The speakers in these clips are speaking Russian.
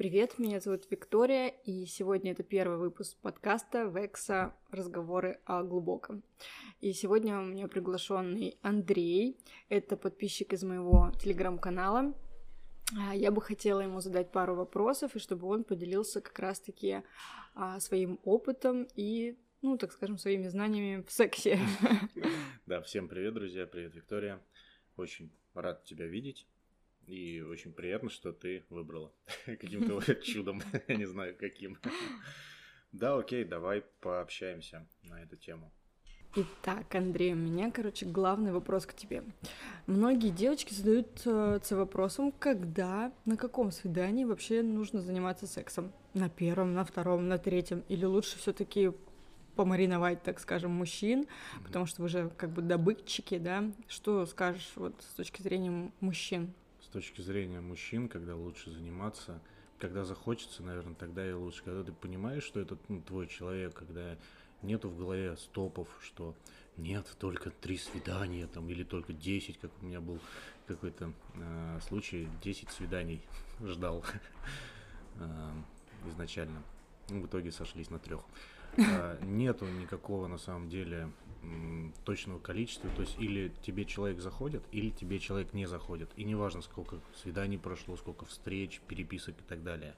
Привет, меня зовут Виктория, и сегодня это первый выпуск подкаста Векса «Разговоры о глубоком». И сегодня у меня приглашенный Андрей, это подписчик из моего телеграм-канала. А, я бы хотела ему задать пару вопросов, и чтобы он поделился как раз-таки а, своим опытом и, ну, так скажем, своими знаниями в сексе. Да, всем привет, друзья, привет, Виктория. Очень рад тебя видеть. И очень приятно, что ты выбрала каким-то чудом, я не знаю каким. Да, окей, давай пообщаемся на эту тему. Итак, Андрей, у меня, короче, главный вопрос к тебе. Многие девочки задаются вопросом, когда, на каком свидании вообще нужно заниматься сексом? На первом, на втором, на третьем? Или лучше все таки помариновать, так скажем, мужчин, mm-hmm. потому что вы же как бы добытчики, да? Что скажешь вот с точки зрения мужчин? Точки зрения мужчин, когда лучше заниматься, когда захочется, наверное, тогда и лучше. Когда ты понимаешь, что это ну, твой человек, когда нету в голове стопов, что нет, только три свидания там, или только десять, как у меня был какой-то э, случай, десять свиданий ждал э, изначально. Ну, в итоге сошлись на трех. Э, нету никакого на самом деле точного количества, то есть или тебе человек заходит, или тебе человек не заходит. И неважно, сколько свиданий прошло, сколько встреч, переписок и так далее.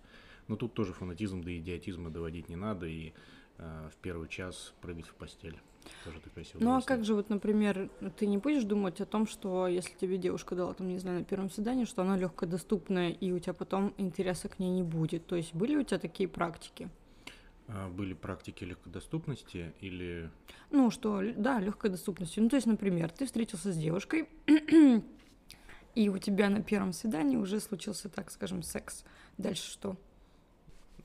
Но тут тоже фанатизм до идиотизма доводить не надо, и э, в первый час прыгать в постель. Тоже такая Ну а как же вот, например, ты не будешь думать о том, что если тебе девушка дала, там, не знаю, на первом свидании, что она легкодоступная, и у тебя потом интереса к ней не будет. То есть были у тебя такие практики? А, были практики легкодоступности или... Ну, что, да, легкой доступности. Ну, то есть, например, ты встретился с девушкой, и у тебя на первом свидании уже случился, так скажем, секс. Дальше что?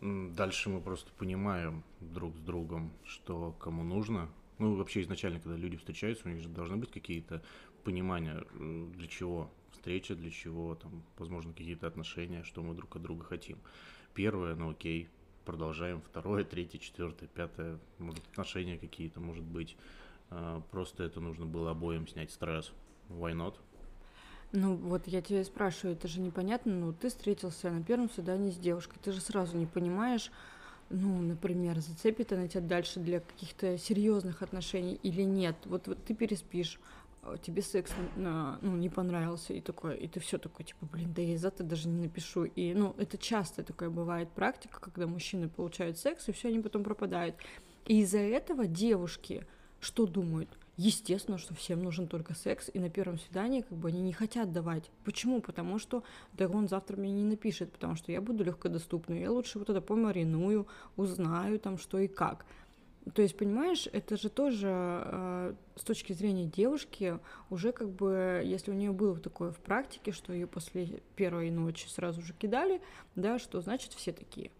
Дальше мы просто понимаем друг с другом, что кому нужно. Ну, вообще изначально, когда люди встречаются, у них же должны быть какие-то понимания, для чего встреча, для чего, там, возможно, какие-то отношения, что мы друг от друга хотим. Первое, ну окей, продолжаем второе, третье, четвертое, пятое, может, отношения какие-то, может быть. А, просто это нужно было обоим снять стресс. Why not? Ну вот я тебя спрашиваю, это же непонятно, ну ты встретился на первом свидании с девушкой, ты же сразу не понимаешь, ну, например, зацепит она тебя дальше для каких-то серьезных отношений или нет. Вот, вот ты переспишь, тебе секс ну, не понравился, и такое, и ты все такое, типа, блин, да я за даже не напишу. И, ну, это часто такая бывает практика, когда мужчины получают секс, и все, они потом пропадают. И из-за этого девушки что думают? Естественно, что всем нужен только секс, и на первом свидании как бы они не хотят давать. Почему? Потому что да он завтра мне не напишет, потому что я буду легкодоступной, я лучше вот это помариную, узнаю там что и как. То есть, понимаешь, это же тоже э, с точки зрения девушки уже как бы, если у нее было такое в практике, что ее после первой ночи сразу же кидали, да, что значит все такие.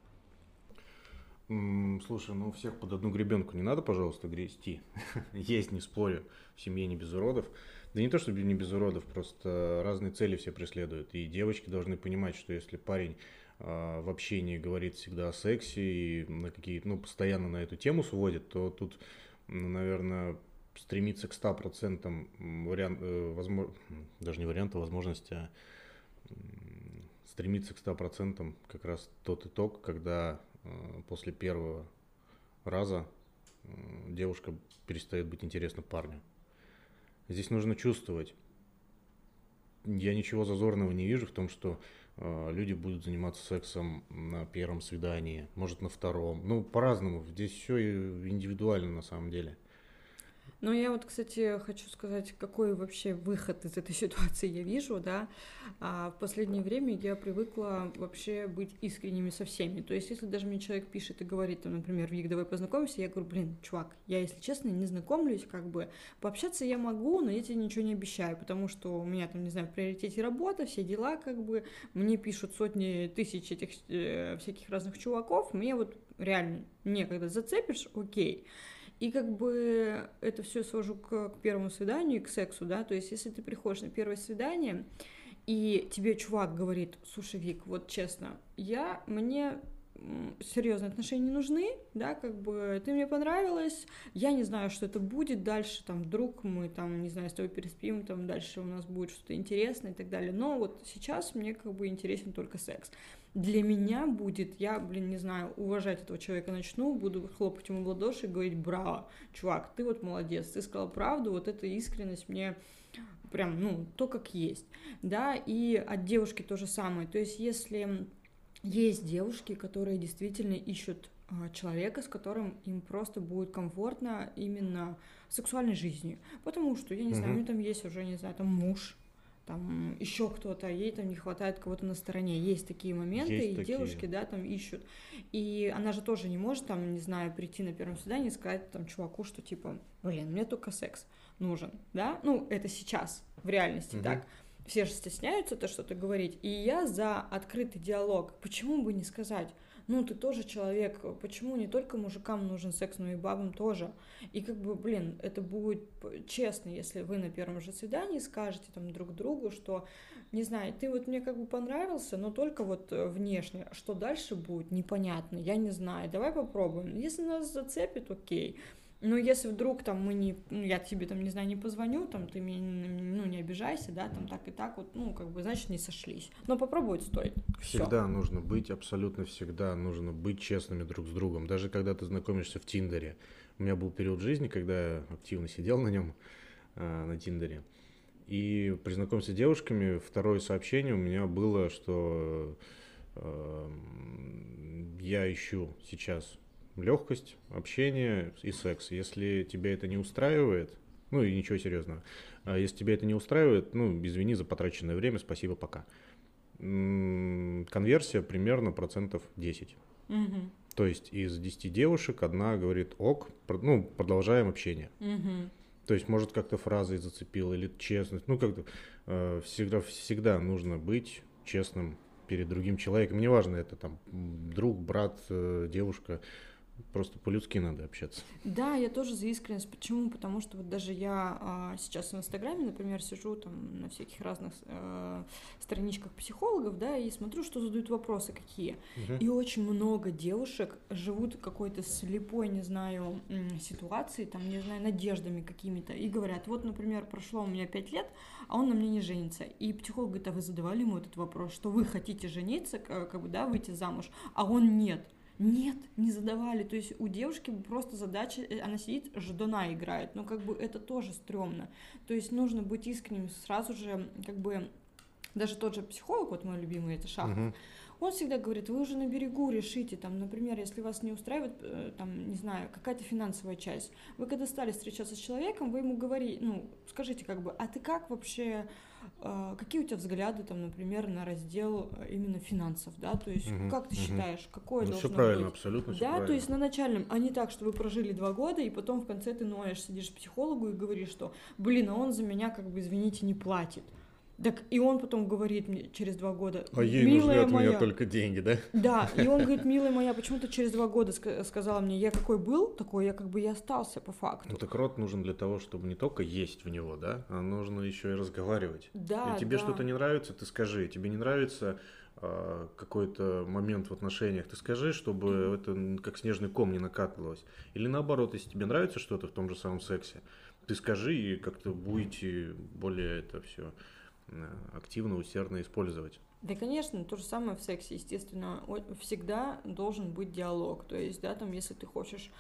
Слушай, ну всех под одну гребенку не надо, пожалуйста, грести. Есть, не спорю, в семье не без уродов. Да не то, чтобы не без уродов, просто разные цели все преследуют. И девочки должны понимать, что если парень в общении говорит всегда о сексе и на какие ну, постоянно на эту тему сводит, то тут, ну, наверное, стремиться к 100% вариант, э, возможно, даже не варианта, а возможности, а стремиться к 100% как раз тот итог, когда э, после первого раза э, девушка перестает быть интересна парню. Здесь нужно чувствовать. Я ничего зазорного не вижу в том, что люди будут заниматься сексом на первом свидании, может на втором. Ну, по-разному. Здесь все индивидуально на самом деле. Ну, я вот, кстати, хочу сказать, какой вообще выход из этой ситуации я вижу, да. А в последнее время я привыкла вообще быть искренними со всеми. То есть, если даже мне человек пишет и говорит, там, например, Вик, давай познакомимся, я говорю, блин, чувак, я, если честно, не знакомлюсь, как бы, пообщаться я могу, но я тебе ничего не обещаю, потому что у меня там, не знаю, в приоритете работа, все дела, как бы, мне пишут сотни тысяч этих э, всяких разных чуваков, мне вот реально некогда зацепишь, окей. И как бы это все свожу к, к первому свиданию к сексу, да, то есть если ты приходишь на первое свидание, и тебе чувак говорит, слушай, Вик, вот честно, я, мне серьезные отношения не нужны, да, как бы ты мне понравилась, я не знаю, что это будет дальше, там, вдруг мы, там, не знаю, с тобой переспим, там, дальше у нас будет что-то интересное и так далее, но вот сейчас мне, как бы, интересен только секс. Для меня будет, я, блин, не знаю, уважать этого человека начну, буду хлопать ему в ладоши и говорить, браво, чувак, ты вот молодец, ты сказал правду, вот эта искренность мне прям, ну, то, как есть, да, и от девушки то же самое, то есть если есть девушки, которые действительно ищут а, человека, с которым им просто будет комфортно именно сексуальной жизнью. Потому что, я не знаю, у нее там есть уже, не знаю, там муж, там еще кто-то, ей там не хватает кого-то на стороне. Есть такие моменты, есть и такие. девушки, да, там ищут. И она же тоже не может, там, не знаю, прийти на первом свидании и сказать там чуваку, что типа, блин, мне только секс нужен, да? Ну, это сейчас, в реальности угу. так все же стесняются то что-то говорить, и я за открытый диалог. Почему бы не сказать? Ну, ты тоже человек, почему не только мужикам нужен секс, но и бабам тоже? И как бы, блин, это будет честно, если вы на первом же свидании скажете там друг другу, что, не знаю, ты вот мне как бы понравился, но только вот э, внешне, что дальше будет, непонятно, я не знаю, давай попробуем. Если нас зацепит, окей, ну, если вдруг там мы не, ну, я тебе там, не знаю, не позвоню, там, ты мне, ну, не обижайся, да, там, так и так вот, ну, как бы, значит, не сошлись. Но попробовать стоит. Всегда Всё. нужно быть, абсолютно всегда нужно быть честными друг с другом. Даже когда ты знакомишься в Тиндере. У меня был период жизни, когда я активно сидел на нем, э, на Тиндере. И при знакомстве с девушками второе сообщение у меня было, что э, я ищу сейчас легкость, общение и секс. Если тебя это не устраивает, ну и ничего серьезного. А если тебя это не устраивает, ну, извини за потраченное время, спасибо, пока. Конверсия примерно процентов 10. Угу. То есть из 10 девушек одна говорит ок, ну, продолжаем общение. Угу. То есть, может, как-то фразой зацепил или честность. Ну, как-то э, всегда, всегда нужно быть честным перед другим человеком. Неважно, это там друг, брат, э, девушка. Просто по-людски надо общаться. Да, я тоже за искренность. Почему? Потому что вот даже я а, сейчас в Инстаграме, например, сижу там на всяких разных а, страничках психологов, да, и смотрю, что задают вопросы какие. Угу. И очень много девушек живут какой-то слепой, не знаю, ситуации, там, не знаю, надеждами какими-то, и говорят, вот, например, прошло у меня пять лет, а он на мне не женится. И психолог говорит, а вы задавали ему этот вопрос, что вы хотите жениться, как бы, да, выйти замуж, а он нет. Нет, не задавали. То есть у девушки просто задача, э, она сидит, ждана играет. Но как бы это тоже стрёмно. То есть нужно быть искренним сразу же, как бы даже тот же психолог, вот мой любимый, это Шахов, uh-huh. он всегда говорит, вы уже на берегу решите, там, например, если вас не устраивает, э, там, не знаю, какая-то финансовая часть, вы когда стали встречаться с человеком, вы ему говорите, ну, скажите как бы, а ты как вообще какие у тебя взгляды, там, например, на раздел э, именно финансов, да, то есть угу, как ты угу. считаешь, какое ну, должно все правильно, быть? абсолютно Да, правильно. то есть на начальном, а не так, что вы прожили два года, и потом в конце ты ноешь, сидишь к психологу и говоришь, что, блин, а он за меня, как бы, извините, не платит. Так и он потом говорит мне через два года. А ей нужны от моя... меня только деньги, да? Да, и он говорит, милая моя, почему ты через два года сказала мне, я какой был, такой я как бы и остался по факту. Ну так рот нужен для того, чтобы не только есть в него, да, а нужно еще и разговаривать. Да. И тебе да. что-то не нравится, ты скажи. Тебе не нравится э, какой-то момент в отношениях, ты скажи, чтобы mm-hmm. это как снежный ком не накатывалось. Или наоборот, если тебе нравится что-то в том же самом сексе, ты скажи и как-то будете более это все активно, усердно использовать. Да, конечно, то же самое в сексе, естественно, всегда должен быть диалог. То есть, да, там, если ты хочешь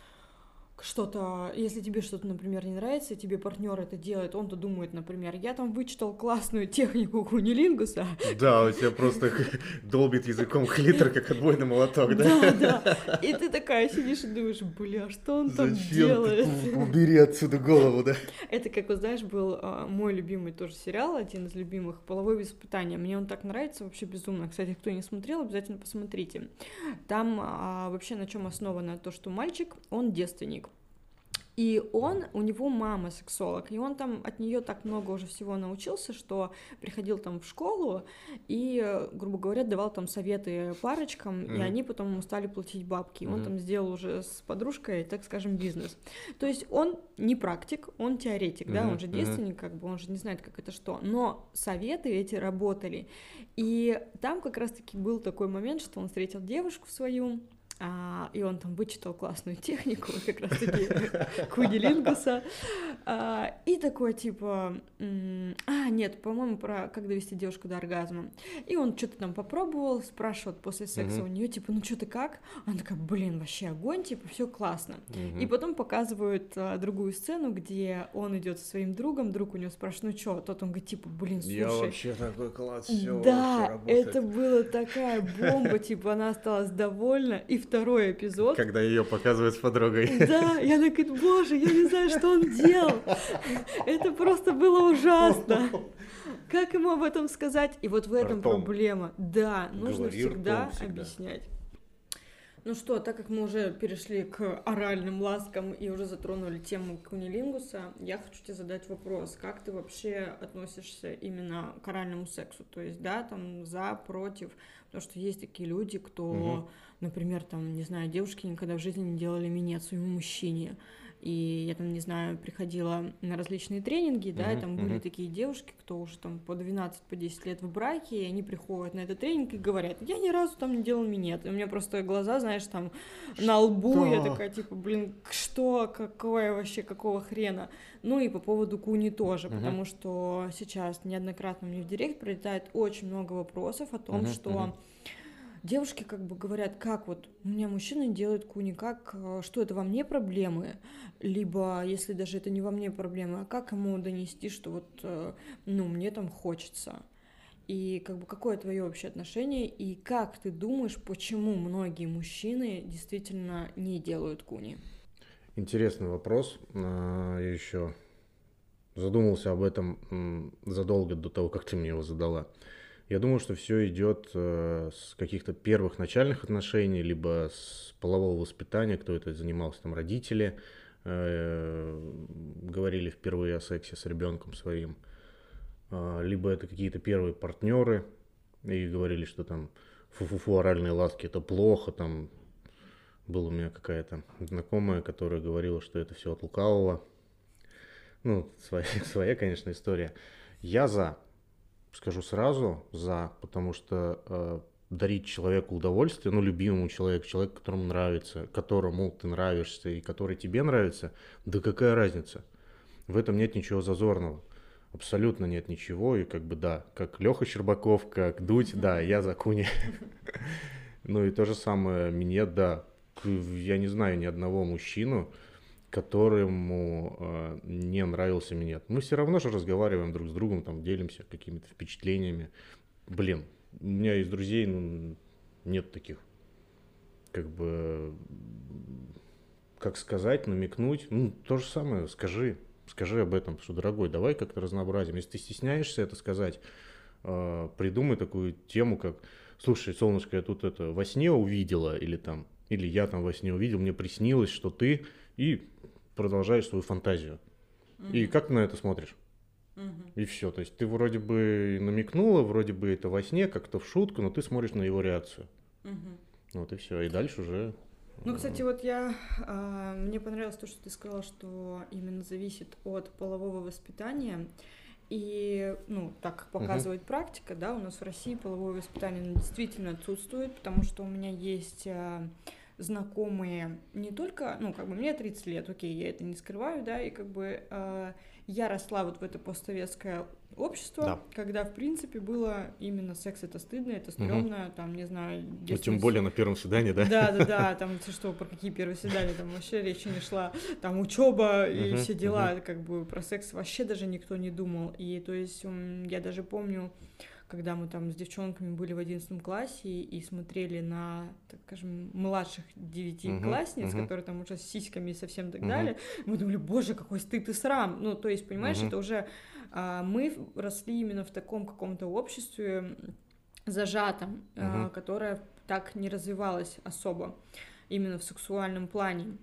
что-то, если тебе что-то, например, не нравится, и тебе партнер это делает, он-то думает, например, я там вычитал классную технику кунилингуса. Да, у тебя просто долбит языком клитор, как отбойный молоток, да? Да, да. И ты такая сидишь и думаешь, бля, что он там делает? Убери отсюда голову, да? Это, как вы знаешь, был а, мой любимый тоже сериал, один из любимых, «Половое воспитание». Мне он так нравится вообще безумно. Кстати, кто не смотрел, обязательно посмотрите. Там а, вообще на чем основано то, что мальчик, он девственник И он, у него мама сексолог, и он там от нее так много уже всего научился, что приходил там в школу и, грубо говоря, давал там советы парочкам, mm-hmm. и они потом ему стали платить бабки. Mm-hmm. Он там сделал уже с подружкой, так скажем, бизнес. То есть он не практик, он теоретик, mm-hmm. да, он же действенник, как бы, он же не знает, как это что. Но советы эти работали. И там как раз-таки был такой момент, что он встретил девушку свою, а, и он там вычитал классную технику, как раз-таки кунилингуса, а, и такой, типа, а, нет, по-моему, про как довести девушку до оргазма. И он что-то там попробовал, спрашивает после секса у нее, типа, ну что ты как? Она такая, блин, вообще огонь, типа, все классно. И потом показывают а, другую сцену, где он идет со своим другом, друг у него спрашивает, ну что? Тот он говорит, типа, блин, слушай. Я вообще такой класс, все Да, это была такая бомба, типа, она осталась довольна, и в второй эпизод. Когда ее показывают с подругой. Да, я такая, боже, я не знаю, что он делал. Это просто было ужасно. Как ему об этом сказать? И вот в этом ртом. проблема. Да, нужно всегда, всегда объяснять. Ну что, так как мы уже перешли к оральным ласкам и уже затронули тему кунилингуса, я хочу тебе задать вопрос. Как ты вообще относишься именно к оральному сексу? То есть, да, там за, против, потому что есть такие люди, кто... Угу например, там, не знаю, девушки никогда в жизни не делали минет своему мужчине. И я там, не знаю, приходила на различные тренинги, да, и там были такие девушки, кто уже там по 12, по 10 лет в браке, и они приходят на этот тренинг и говорят, я ни разу там не делал минет. И у меня просто глаза, знаешь, там на лбу, я такая, типа, блин, что, какое вообще, какого хрена? Ну и по поводу куни тоже, потому что сейчас неоднократно мне в директ прилетает очень много вопросов о том, что... Девушки как бы говорят, как вот у меня мужчина делает куни, как, э, что это во мне проблемы, либо если даже это не во мне проблемы, а как ему донести, что вот, э, ну, мне там хочется. И как бы какое твое общее отношение, и как ты думаешь, почему многие мужчины действительно не делают куни? Интересный вопрос. А, я еще задумался об этом задолго до того, как ты мне его задала. Я думаю, что все идет э, с каких-то первых начальных отношений, либо с полового воспитания, кто это занимался, там родители э, говорили впервые о сексе с ребенком своим, э, либо это какие-то первые партнеры и говорили, что там фу-фу-фу, оральные ласки это плохо, там была у меня какая-то знакомая, которая говорила, что это все от лукавого. Ну, своя, своя, конечно, история. Я за скажу сразу за, потому что э, дарить человеку удовольствие, ну, любимому человеку, человеку, которому нравится, которому ты нравишься и который тебе нравится, да какая разница? В этом нет ничего зазорного. Абсолютно нет ничего, и как бы да, как Леха Щербаков, как Дудь, да, я за Куни. Ну и то же самое мне, да, я не знаю ни одного мужчину, которому э, не нравился минет. Мы все равно же разговариваем друг с другом, там делимся какими-то впечатлениями. Блин, у меня из друзей ну, нет таких. Как бы, как сказать, намекнуть. Ну, то же самое, скажи, скажи об этом, что, дорогой, давай как-то разнообразим. Если ты стесняешься это сказать, э, придумай такую тему, как, слушай, солнышко, я тут это во сне увидела, или там, или я там во сне увидел, мне приснилось, что ты и продолжаешь свою фантазию. Угу. И как ты на это смотришь? Угу. И все. То есть ты вроде бы намекнула, вроде бы это во сне, как-то в шутку, но ты смотришь на его реакцию. Угу. Вот и все. И дальше уже. Ну, кстати, вот я э, мне понравилось то, что ты сказала, что именно зависит от полового воспитания. И, ну, так показывает угу. практика, да, у нас в России половое воспитание действительно отсутствует, потому что у меня есть э, знакомые не только, ну, как бы мне 30 лет, окей, я это не скрываю, да, и как бы э, я росла вот в это постсоветское общество, да. когда, в принципе, было именно секс это стыдно, это стрёмно, угу. там, не знаю... Ну, тем более на первом свидании, да? Да, да, да, там, ты что, про какие первые свидания, там вообще речи не шла, там учеба и угу, все дела, угу. как бы про секс вообще даже никто не думал, и то есть я даже помню, когда мы там с девчонками были в одиннадцатом классе и смотрели на, так скажем, младших девятиклассниц, uh-huh. которые там уже с сиськами и совсем так uh-huh. далее, мы думали, боже, какой стыд и срам. Ну, то есть, понимаешь, uh-huh. это уже а, мы росли именно в таком каком-то обществе зажатом, uh-huh. а, которое так не развивалось особо именно в сексуальном плане.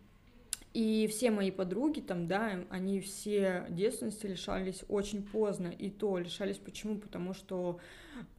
И все мои подруги там, да, они все девственности лишались очень поздно. И то лишались почему? Потому что,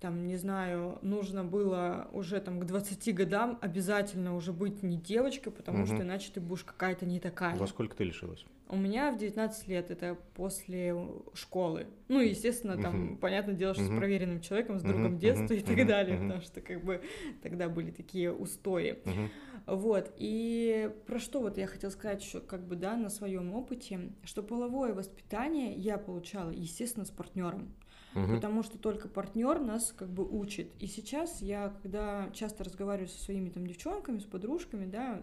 там, не знаю, нужно было уже там к 20 годам обязательно уже быть не девочкой, потому угу. что иначе ты будешь какая-то не такая. Во сколько ты лишилась? У меня в 19 лет, это после школы. Ну, естественно, там, uh-huh. понятное дело, что uh-huh. с проверенным человеком, с другом uh-huh. детства uh-huh. и так далее, uh-huh. потому что, как бы, тогда были такие устои. Uh-huh. Вот, и про что вот я хотела сказать еще, как бы, да, на своем опыте, что половое воспитание я получала, естественно, с партнером угу. потому что только партнер нас как бы учит. И сейчас я, когда часто разговариваю со своими там девчонками, с подружками, да,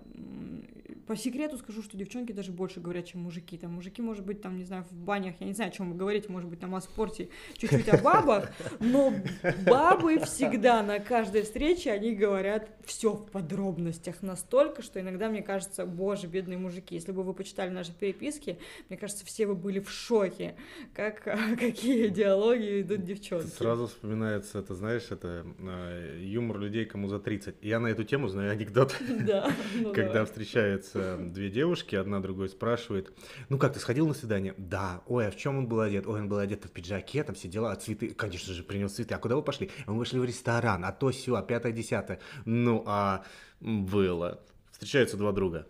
по секрету скажу, что девчонки даже больше говорят, чем мужики. Там мужики, может быть, там, не знаю, в банях, я не знаю, о чем вы говорите, может быть, там о спорте, чуть-чуть о бабах, но бабы всегда на каждой встрече, они говорят все в подробностях настолько, что иногда мне кажется, боже, бедные мужики, если бы вы почитали наши переписки, мне кажется, все вы были в шоке, как, какие диалоги идут девчонки. Сразу вспоминается, это знаешь, это э, юмор людей, кому за 30. Я на эту тему знаю анекдот. Да. Ну Когда встречаются две девушки, одна другой спрашивает, ну как, ты сходил на свидание? Да. Ой, а в чем он был одет? Ой, он был одет в пиджаке, там сидела, а цветы, конечно же, принес цветы. А куда вы пошли? Мы вышли в ресторан, а то все, а пятое, десятое. Ну, а было. Встречаются два друга.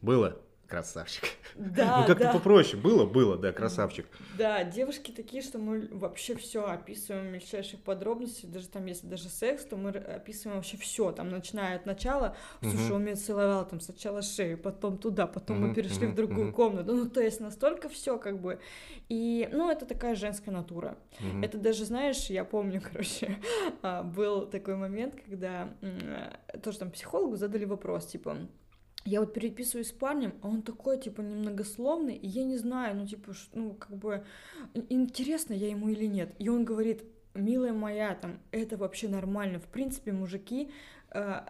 Было? Красавчик. Да, ну как-то да. попроще. Было, было, да, красавчик. Да, девушки такие, что мы вообще все описываем в мельчайших подробностях. Даже там, если даже секс, то мы описываем вообще все. Там, начиная от начала, слушай, угу. он меня целовал там сначала шею, потом туда, потом угу, мы перешли угу, в другую угу. комнату. Ну, то есть настолько все как бы. И, ну, это такая женская натура. Угу. Это даже, знаешь, я помню, короче, а, был такой момент, когда тоже там психологу задали вопрос, типа, я вот переписываюсь с парнем, а он такой, типа, немногословный, и я не знаю, ну, типа, ну, как бы, интересно я ему или нет. И он говорит, милая моя, там, это вообще нормально. В принципе, мужики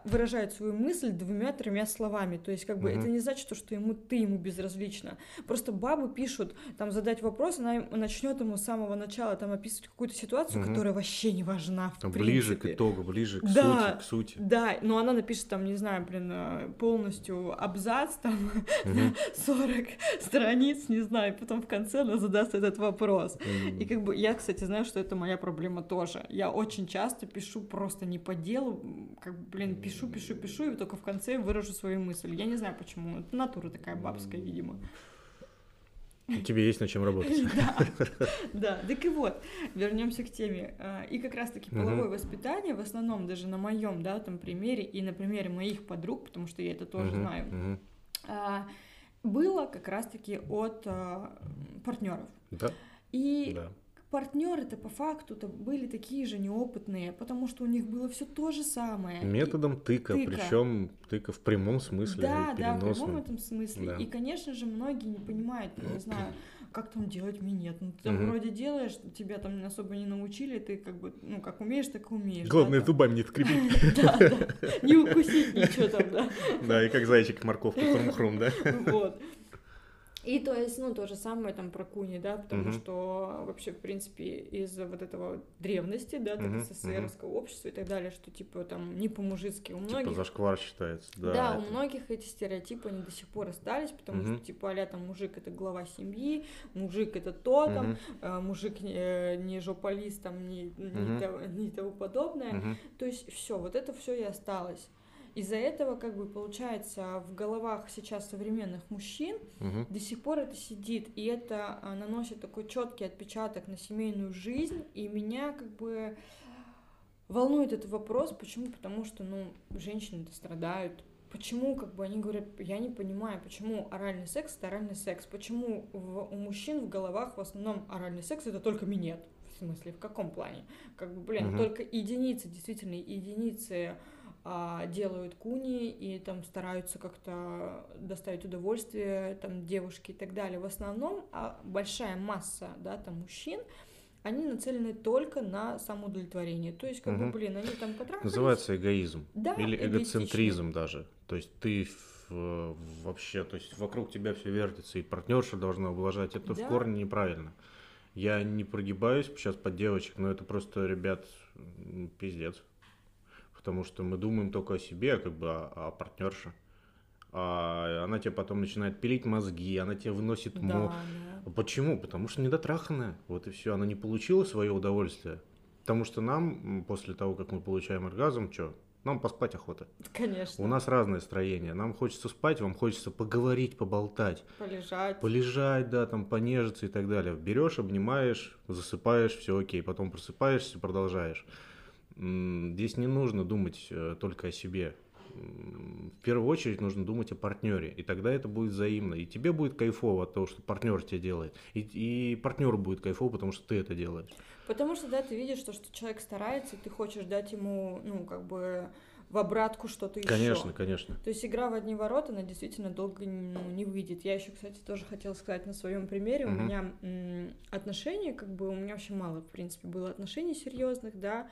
выражает свою мысль двумя-тремя словами. То есть, как бы, угу. это не значит, что ему ты ему безразлично. Просто бабы пишут, там, задать вопрос, она начнет ему с самого начала там описывать какую-то ситуацию, угу. которая вообще не важна, в Ближе принципе. к итогу, ближе к да, сути, к сути. Да, но она напишет там, не знаю, блин, э, полностью абзац, там, угу. 40 страниц, не знаю, потом в конце она задаст этот вопрос. Угу. И как бы, я, кстати, знаю, что это моя проблема тоже. Я очень часто пишу просто не по делу, как бы, блин, пишу, пишу, пишу, и только в конце выражу свою мысль. Я не знаю почему. Это натура такая бабская, видимо. Тебе есть над чем работать. Да, да. Так и вот, вернемся к теме. А, и как раз-таки половое воспитание, в основном даже на моем, да, там примере и на примере моих подруг, потому что я это тоже знаю, а, было как раз-таки от а, партнеров. Да. И партнеры-то по факту-то были такие же неопытные, потому что у них было все то же самое. Методом тыка, тыка. причем тыка в прямом смысле. Да, да, в прямом этом смысле. Да. И, конечно же, многие не понимают, не знаю, как там делать минет. Ну, ты угу. вроде делаешь, тебя там особо не научили, ты как бы, ну, как умеешь, так и умеешь. Главное, да, зубами не скрипить. Да, да, не укусить ничего там, да. Да, и как зайчик морковку хрум-хрум, да. Вот. И то есть, ну, то же самое там про куни, да, потому uh-huh. что вообще, в принципе, из вот этого древности, да, uh-huh. СССРского uh-huh. общества и так далее, что, типа, там, не по-мужицки у типа многих... Типа зашквар считается, да. Да, это... у многих эти стереотипы, они до сих пор остались, потому uh-huh. что, типа, а там, мужик — это глава семьи, мужик — это то, там, uh-huh. э, мужик не, не жополист, там, не, uh-huh. не, того, не того подобное. Uh-huh. То есть все, вот это все и осталось. Из-за этого, как бы, получается, в головах сейчас современных мужчин угу. до сих пор это сидит, и это а, наносит такой четкий отпечаток на семейную жизнь, и меня, как бы, волнует этот вопрос, почему? Потому что, ну, женщины-то страдают, почему, как бы, они говорят, я не понимаю, почему оральный секс — это оральный секс, почему в, у мужчин в головах в основном оральный секс — это только минет, в смысле, в каком плане? Как бы, блин, угу. только единицы, действительно, единицы делают куни и там стараются как-то доставить удовольствие там девушки и так далее. В основном а большая масса, да, там мужчин, они нацелены только на самоудовлетворение. То есть, как угу. бы, блин, они там потрахались. Называется эгоизм. Да, Или эгоцентризм даже. То есть ты вообще, то есть вокруг тебя все вертится, и партнерша должна облажать. Это да. в корне неправильно. Я не прогибаюсь сейчас под девочек, но это просто, ребят, пиздец потому что мы думаем только о себе, как бы о, о партнерше. а она тебе потом начинает пилить мозги, она тебе выносит мо... Да, Почему? Потому что недотраханная. Вот и все. Она не получила свое удовольствие. Потому что нам, после того, как мы получаем оргазм, что? Нам поспать охота. Конечно. У нас разное строение. Нам хочется спать, вам хочется поговорить, поболтать. Полежать. Полежать, да, там понежиться и так далее. Берешь, обнимаешь, засыпаешь, все окей. Потом просыпаешься, продолжаешь. Здесь не нужно думать э, только о себе. В первую очередь нужно думать о партнере, и тогда это будет взаимно. И тебе будет кайфово от того, что партнер тебе делает, и, и партнеру будет кайфово, потому что ты это делаешь. Потому что, да, ты видишь, что, что человек старается, и ты хочешь дать ему, ну, как бы в обратку что-то еще. Конечно, конечно. То есть игра в одни ворота, она действительно долго ну, не выйдет. Я еще, кстати, тоже хотела сказать на своем примере. Uh-huh. У меня отношения, как бы, у меня вообще мало, в принципе, было отношений серьезных, да.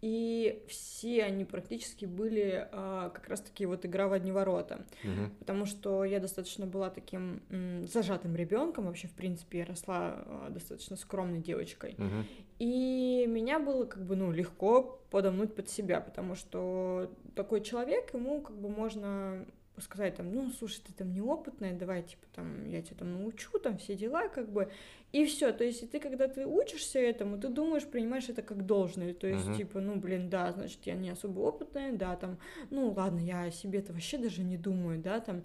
И все они практически были а, как раз-таки вот игра в одни ворота. Uh-huh. Потому что я достаточно была таким м, зажатым ребенком. Вообще, в принципе, я росла а, достаточно скромной девочкой. Uh-huh. И меня было как бы, ну, легко подомнуть под себя, потому что такой человек, ему как бы можно сказать там, ну, слушай, ты там неопытная, давай, типа, там, я тебя там научу, там, все дела, как бы, и все, то есть, и ты, когда ты учишься этому, ты думаешь, принимаешь это как должное, то есть, uh-huh. типа, ну, блин, да, значит, я не особо опытная, да, там, ну, ладно, я о себе-то вообще даже не думаю, да, там,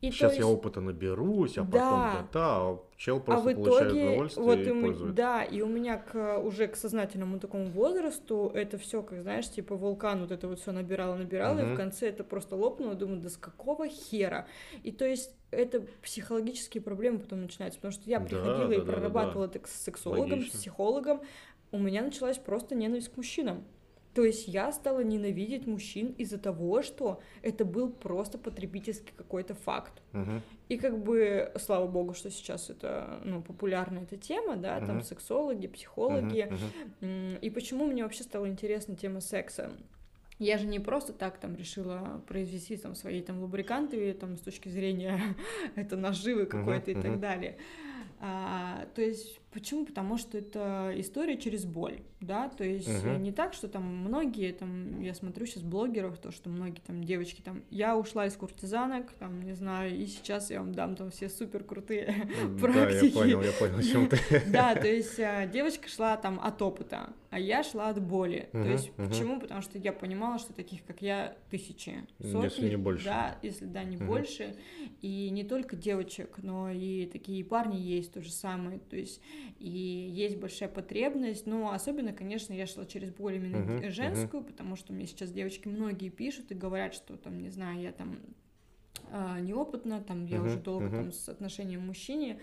и Сейчас есть... я опыта наберусь, а да. потом да-да, а чел просто а в получает итоге, удовольствие вот и, и пользуется. Да, и у меня к, уже к сознательному такому возрасту это все, как знаешь, типа вулкан вот это вот все набирало, набирало, угу. и в конце это просто лопнуло, думаю, да с какого хера? И то есть это психологические проблемы потом начинаются, потому что я приходила да, и да, прорабатывала да, да. это с сексологом, Логично. с психологом, у меня началась просто ненависть к мужчинам. То есть я стала ненавидеть мужчин из-за того, что это был просто потребительский какой-то факт. Uh-huh. И как бы, слава богу, что сейчас это, ну, популярная эта тема, да, uh-huh. там сексологи, психологи. Uh-huh. Uh-huh. И почему мне вообще стала интересна тема секса? Я же не просто так там решила произвести там свои там лубриканты там с точки зрения это наживы какой-то uh-huh, и так далее. А, то есть почему? Потому что это история через боль, да, то есть uh-huh. не так, что там многие, там, я смотрю сейчас блогеров, то, что многие там девочки там, я ушла из куртизанок, там, не знаю, и сейчас я вам дам там все супер крутые практики. Да, я понял, я понял, о чем ты. Да, то есть а, девочка шла там от опыта, а я шла от боли. То есть почему? Потому что я понимала, что таких, как я, тысячи, сотни. Если не больше. Да, если да, не больше. И не только девочек, но и такие парни есть то же самое. То есть и есть большая потребность, но особенно, конечно, я шла через боль именно uh-huh, женскую, uh-huh. потому что мне сейчас девочки многие пишут и говорят, что там, не знаю, я там э, неопытна, там я uh-huh, уже долго uh-huh. там с отношением к мужчине,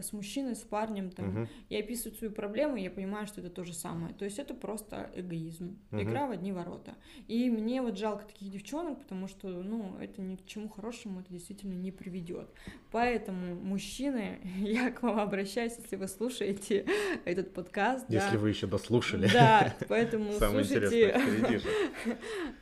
с мужчиной, с парнем, там, uh-huh. я описываю свою проблему, я понимаю, что это то же самое. То есть это просто эгоизм, uh-huh. игра в одни ворота. И мне вот жалко таких девчонок, потому что, ну, это ни к чему хорошему это действительно не приведет. Поэтому, мужчины, я к вам обращаюсь, если вы слушаете этот подкаст. Если да. вы еще дослушали. Да, поэтому слушайте.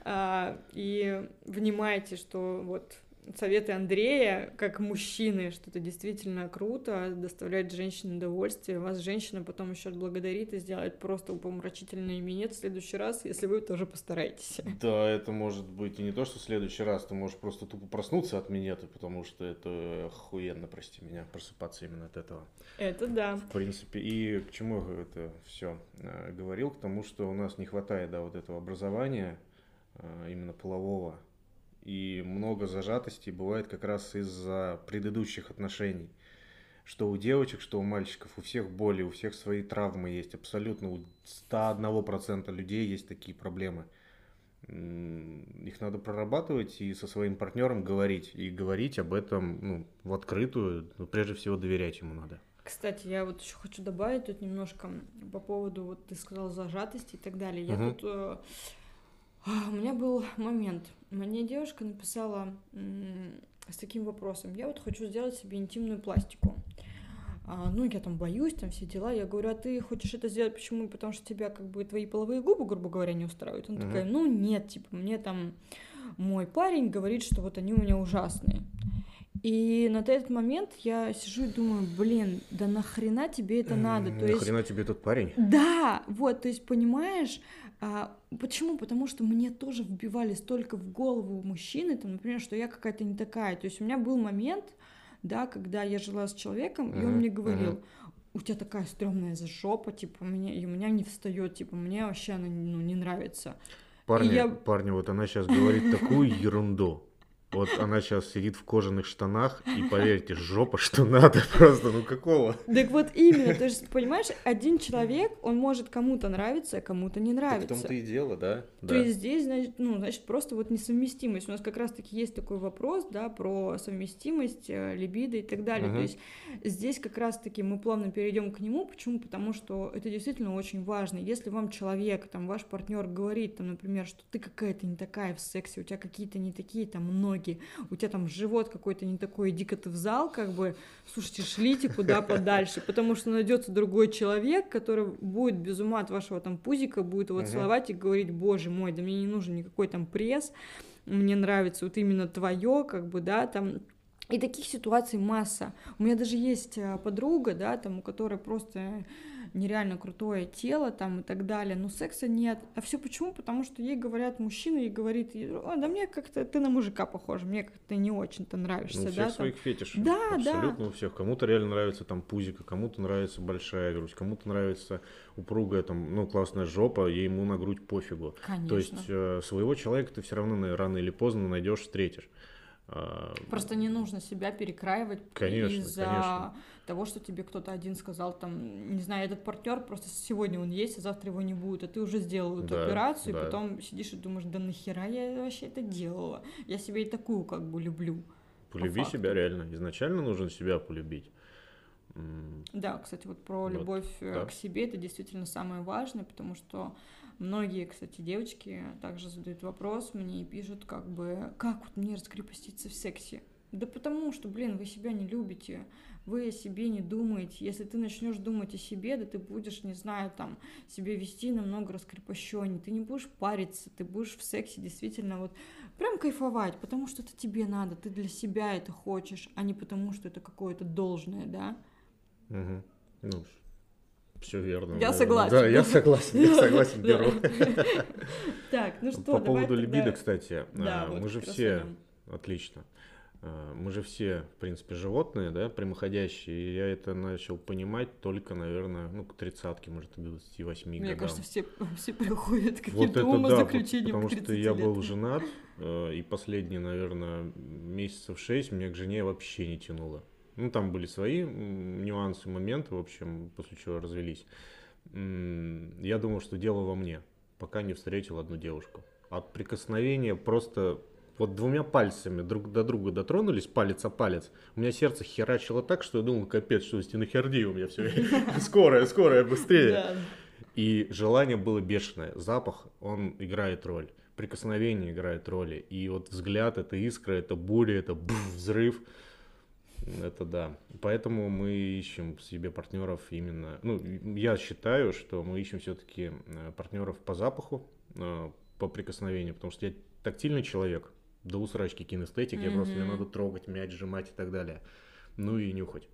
А, и внимайте, что вот советы Андрея, как мужчины, что это действительно круто, доставляет женщине удовольствие. Вас женщина потом еще отблагодарит и сделает просто упомрачительный минет в следующий раз, если вы тоже постараетесь. Да, это может быть и не то, что в следующий раз, ты можешь просто тупо проснуться от минета, потому что это охуенно, прости меня, просыпаться именно от этого. Это да. В принципе, и к чему я это все э, говорил? К тому, что у нас не хватает, да, вот этого образования, э, именно полового, и много зажатостей бывает как раз из-за предыдущих отношений. Что у девочек, что у мальчиков, у всех боли, у всех свои травмы есть. Абсолютно у 101% людей есть такие проблемы. Их надо прорабатывать и со своим партнером говорить. И говорить об этом ну, в открытую, но прежде всего доверять ему надо. Кстати, я вот еще хочу добавить тут немножко по поводу, вот ты сказал, зажатости и так далее. Я угу. тут... Э, у меня был момент. Мне девушка написала с таким вопросом. Я вот хочу сделать себе интимную пластику. А, ну, я там боюсь, там все дела. Я говорю, а ты хочешь это сделать почему? Потому что тебя как бы твои половые губы, грубо говоря, не устраивают. Она uh-huh. такая, ну нет, типа, мне там мой парень говорит, что вот они у меня ужасные. И на этот момент я сижу и думаю, блин, да нахрена тебе это надо? То нахрена есть... тебе этот парень? Да, вот, то есть, понимаешь, А, почему? Потому что мне тоже вбивали столько в голову мужчины, там, например, что я какая-то не такая. То есть у меня был момент, да, когда я жила с человеком, uh-huh, и он мне говорил, uh-huh. у тебя такая стрёмная за жопа, типа, мне, и у меня не встает, типа, мне вообще она ну, не нравится. Парни, я... парни, вот она сейчас говорит такую ерунду. Вот она сейчас сидит в кожаных штанах, и поверьте, жопа, что надо просто, ну какого? Так вот именно, то есть, понимаешь, один человек, он может кому-то нравиться, а кому-то не нравится. Так в том-то и дело, да? То да. есть здесь, значит, ну, значит, просто вот несовместимость. У нас как раз-таки есть такой вопрос, да, про совместимость, э, либидо и так далее. Угу. То есть здесь как раз-таки мы плавно перейдем к нему. Почему? Потому что это действительно очень важно. Если вам человек, там, ваш партнер говорит, там, например, что ты какая-то не такая в сексе, у тебя какие-то не такие там ноги, ноги, у тебя там живот какой-то не такой, иди-ка ты в зал, как бы, слушайте, шлите куда подальше, потому что найдется другой человек, который будет без ума от вашего там пузика, будет его целовать и говорить, боже мой, да мне не нужен никакой там пресс, мне нравится вот именно твое, как бы, да, там, и таких ситуаций масса. У меня даже есть а, подруга, да, там, у которой просто нереально крутое тело там и так далее, но секса нет. А все почему? Потому что ей говорят мужчина, ей говорит, О, да мне как-то ты на мужика похожа, мне как-то не очень-то нравишься, ну, у всех да? своих там... фетишей. Да, Абсолютно да. у всех. Кому-то реально нравится там пузика, кому-то нравится большая грудь, кому-то нравится упругая там, ну, классная жопа, ей ему на грудь пофигу. Конечно. То есть э, своего человека ты все равно рано или поздно найдешь, встретишь. А, Просто не нужно себя перекраивать конечно, из-за конечно. того, что тебе кто-то один сказал, там, не знаю, этот партнер просто сегодня он есть, а завтра его не будет, а ты уже сделал эту да, операцию, да. и потом сидишь и думаешь, да нахера я вообще это делала? Я себя и такую как бы люблю. Полюби по себя реально. Изначально нужно себя полюбить. Да, кстати, вот про вот, любовь э, да. к себе это действительно самое важное, потому что Многие, кстати, девочки также задают вопрос мне и пишут, как бы, как вот мне раскрепоститься в сексе? Да потому что, блин, вы себя не любите, вы о себе не думаете. Если ты начнешь думать о себе, да ты будешь, не знаю, там, себя вести намного раскрепощеннее. Ты не будешь париться, ты будешь в сексе действительно вот прям кайфовать, потому что это тебе надо, ты для себя это хочешь, а не потому что это какое-то должное, да? Угу. Ну, все верно. Я согласен. Да, я согласен, я согласен, беру. Так, ну что, По поводу либидо, кстати, а, мы же все... Отлично. А, мы же все, в принципе, животные, да, прямоходящие. И я это начал понимать только, наверное, ну, к тридцатке, может, к 28 Мне годам. Мне кажется, все, все приходят к каким-то вот умозаключениям да, потому что я был женат, э, и последние, наверное, месяцев шесть меня к жене вообще не тянуло. Ну, там были свои нюансы, моменты, в общем, после чего развелись. Я думал, что дело во мне, пока не встретил одну девушку. От прикосновения просто вот двумя пальцами друг до друга дотронулись, палец о палец. У меня сердце херачило так, что я думал, капец, что стенохердия у меня все. Скорая, скорая, быстрее. И желание было бешеное. Запах, он играет роль. Прикосновение играет роль. И вот взгляд, это искра, это буря, это взрыв. Это да. Поэтому мы ищем себе партнеров именно. Ну, я считаю, что мы ищем все-таки э, партнеров по запаху, э, по прикосновению, потому что я тактильный человек, до усрачки кинестетик, mm-hmm. я просто мне надо трогать, мяч, сжимать и так далее. Ну и нюхать.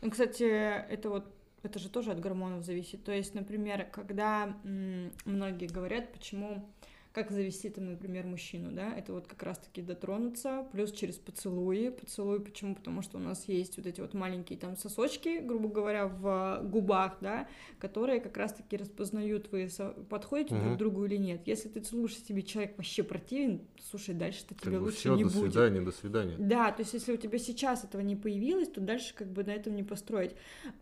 Ну, кстати, это вот это же тоже от гормонов зависит. То есть, например, когда м- многие говорят, почему как завести там, например, мужчину, да, это вот как раз-таки дотронуться, плюс через поцелуи. Поцелуи почему? Потому что у нас есть вот эти вот маленькие там сосочки, грубо говоря, в губах, да, которые как раз-таки распознают, вы подходите угу. друг к другу или нет. Если ты целуешь себе человек вообще противен, слушай, дальше-то тебе как лучше все, не до будет. До свидания, до свидания. Да, то есть если у тебя сейчас этого не появилось, то дальше как бы на этом не построить.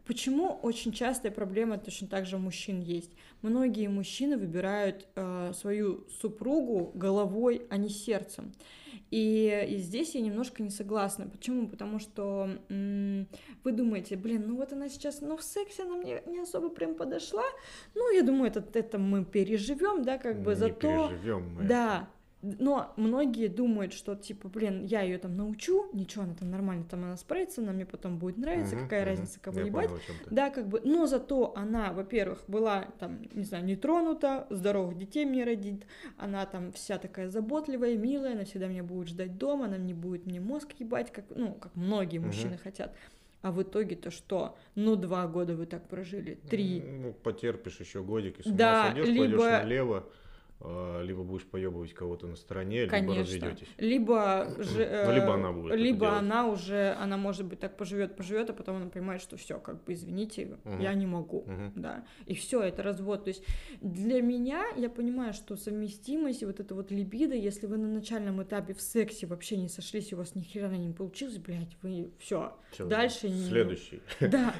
Почему очень частая проблема точно так же у мужчин есть? Многие мужчины выбирают э, свою супругу головой, а не сердцем. И, и здесь я немножко не согласна. Почему? Потому что м- вы думаете, блин, ну вот она сейчас, ну в сексе она мне не особо прям подошла. Ну, я думаю, это, это мы переживем, да, как бы не зато... Переживем мы. Да, но многие думают, что типа, блин, я ее там научу, ничего, она там нормально там она справится, она мне потом будет нравиться, угу, какая угу. разница, кого я ебать. Понял, да, как бы, но зато она, во-первых, была там, не знаю, не тронута, здоровых детей мне родит, она там вся такая заботливая, милая, она всегда меня будет ждать дома, она не будет мне мозг ебать, как, ну, как многие мужчины угу. хотят. А в итоге-то что? Ну, два года вы так прожили, три. Ну, потерпишь еще годик, если Да, сойдешь, либо- пойдешь налево, либо будешь поебывать кого-то на стороне, либо Конечно. разведетесь. Либо же, Ну, либо э, она будет либо она уже, она может быть так поживет, поживет, а потом она понимает, что все, как бы извините, Мгм. я не могу, Мгм. да, и все, это развод. То есть для меня я понимаю, что совместимость и вот это вот либидо, если вы на начальном этапе в сексе вообще не сошлись, и у вас ни хера не получилось, блядь, вы все, Дальше не- Следующий. да,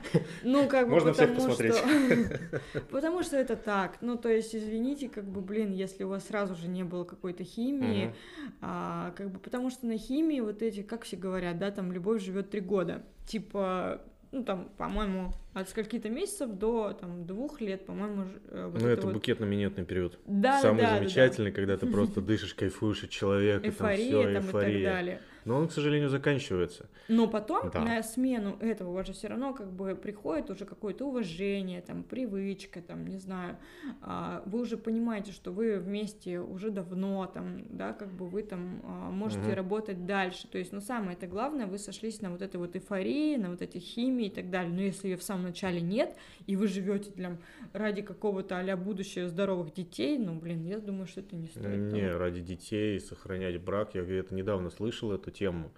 ну как бы Можно всех посмотреть. потому что это так, ну то есть извините, как бы, блин, если у вас сразу же не было какой-то химии, Мгм. а, как бы, потому что на химии вот эти, как все говорят, да, там любовь живет три года. Типа, ну там, по-моему, от скольки-то месяцев до там двух лет, по-моему, э, вот Ну, это вот- букетно-минетный период. Да, Самый да, да, да. замечательный, когда ты просто дышишь, кайфуешь от человека, там Эйфория там и так эйфория. далее. Но он, к сожалению, заканчивается. Но потом Да. на смену этого у вас же все равно как бы приходит уже какое-то уважение, там, привычка, там, не знаю, а, вы уже понимаете, что вы вместе уже давно, там, да, как бы вы там а, можете Мгм. работать дальше. То есть, ну, самое это главное, вы сошлись на вот этой вот эйфории, на вот этой химии и так далее. Но если ее в самом начале нет, и вы живете для, ради какого-то а будущего здоровых детей, ну, блин, я думаю, что это не стоит. того. Не, ради детей сохранять брак. Я это недавно слышал, эту тему.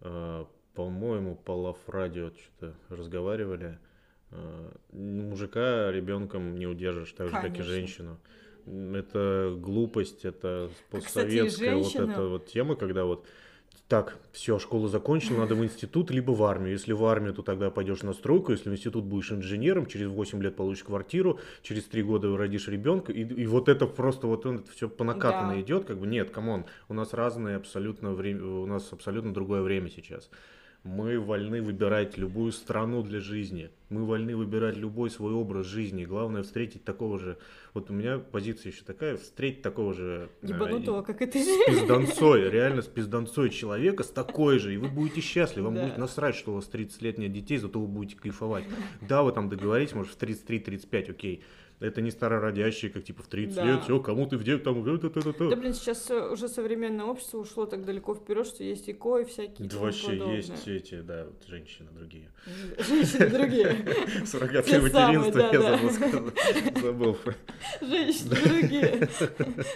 Э, По-моему, по Love Радио что-то разговаривали. Э, Мужика ребенком не удержишь, так же, как и женщину. Это глупость, это Как, кстати, постсоветская вот женщина- эта вот тема, когда вот так, все, школу закончил, надо в институт, либо в армию. Если в армию, то тогда пойдешь на стройку. Если в институт будешь инженером, через 8 лет получишь квартиру, через 3 года родишь ребенка. И, и вот это просто вот он все по накатанной Да. идет. Как бы нет, come on, у нас разное абсолютно время, у нас абсолютно другое время сейчас. Мы вольны выбирать любую страну для жизни. Мы вольны выбирать любой свой образ жизни. Главное встретить такого же. Вот у меня позиция еще такая: встретить такого же. э, Ебанутого, как и ты. с пизданцой, реально с пизданцой человека, с такой же, и вы будете счастливы, вам Да. будет насрать, что у вас 30 лет нет детей, зато вы будете кайфовать. Да, вы там договоритесь, может, в 33-35, окей. Это не старородящие, как типа в 30 Да. лет, все, кому ты в дев там, э, та-та-та-та». Да, блин, сейчас э, уже современное общество ушло так далеко вперед, что есть ИКО и всякие Да вообще подобное. есть эти, да, вот женщины другие. Женщины другие. Суррогатное материнство, я забыл сказать. Забыл. Женщины другие.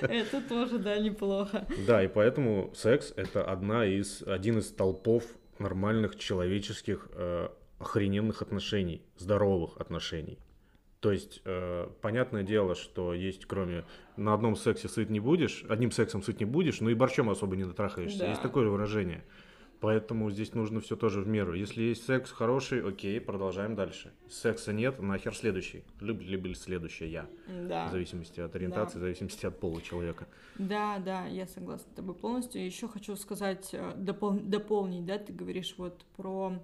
Это тоже, да, неплохо. Да, и поэтому секс это одна из, один из толпов нормальных человеческих э, охрененных отношений, здоровых отношений. То есть, э, понятное дело, что есть, кроме на одном сексе сыт не будешь, одним сексом сыт не будешь, но и борщом особо не дотрахаешься. Да. Есть такое выражение. Поэтому здесь нужно все тоже в меру. Если есть секс хороший, окей, продолжаем дальше. Секса нет, нахер следующий. Люб, либо следующая. Да. В зависимости от ориентации, в зависимости от пола человека. Да, да, я согласна с тобой полностью. Еще хочу сказать, э, допол- дополнить, да, ты говоришь вот про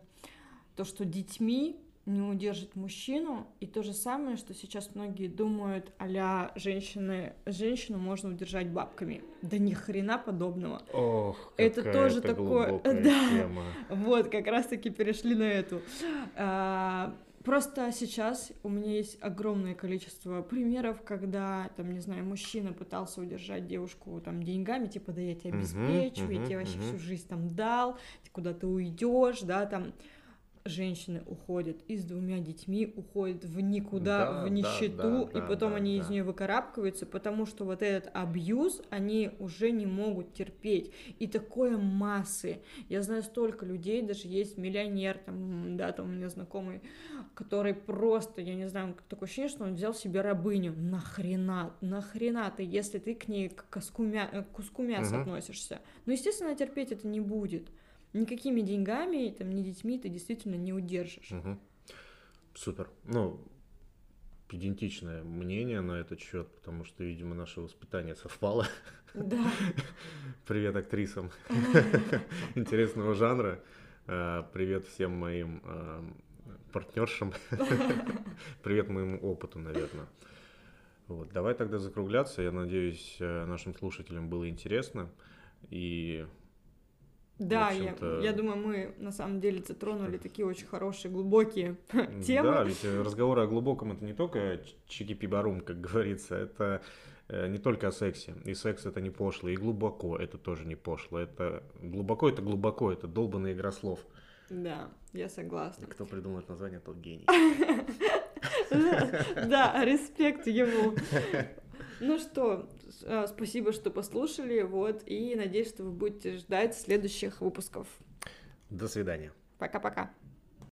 то, что детьми не удержит мужчину, и то же самое, что сейчас многие думают, а женщины, женщину можно удержать бабками. Да ни хрена подобного. Ох, Это тоже это такое- да. тема. Вот, как раз-таки перешли на эту. А, Просто сейчас у меня есть огромное количество примеров, когда, там, не знаю, мужчина пытался удержать девушку там деньгами, типа, да я тебя обеспечу, я мгм, тебе вообще мгм. всю жизнь там дал, ты куда ты уйдешь, да, там женщины уходят и с двумя детьми уходят в никуда, Да, в нищету, да, и да, потом да, они из да. нее выкарабкиваются, потому что вот этот абьюз они уже не могут терпеть. И такое массы. Я знаю столько людей, даже есть миллионер, там, да, там у меня знакомый, который просто, я не знаю, такое ощущение, что он взял себе рабыню. Нахрена? Нахрена ты, если ты к ней к куску, мя- к куску мяса Мгм. относишься? Ну, естественно, терпеть это не будет. Никакими деньгами, там, ни детьми ты действительно не удержишь. Мгм. Супер. Ну, идентичное мнение на этот счет, потому что, видимо, наше воспитание совпало. Да. Привет актрисам интересного жанра. Э, Привет всем моим э, партнершам. Привет моему опыту, наверное. Вот, давай тогда закругляться. Я надеюсь, э, нашим слушателям было интересно. И Да, я, я думаю, мы на самом деле затронули такие очень хорошие, глубокие темы. Да, ведь э, разговоры о глубоком это не только чики-пибарум, как говорится, это э, не только о сексе. И секс это не пошло, и глубоко это тоже не пошло. Это глубоко это глубоко, это долбанная игра слов. Да, я согласна. Кто придумает название, тот гений. Да, респект ему. Ну что, спасибо, что послушали, вот, и надеюсь, что вы будете ждать следующих выпусков. До свидания. Пока-пока.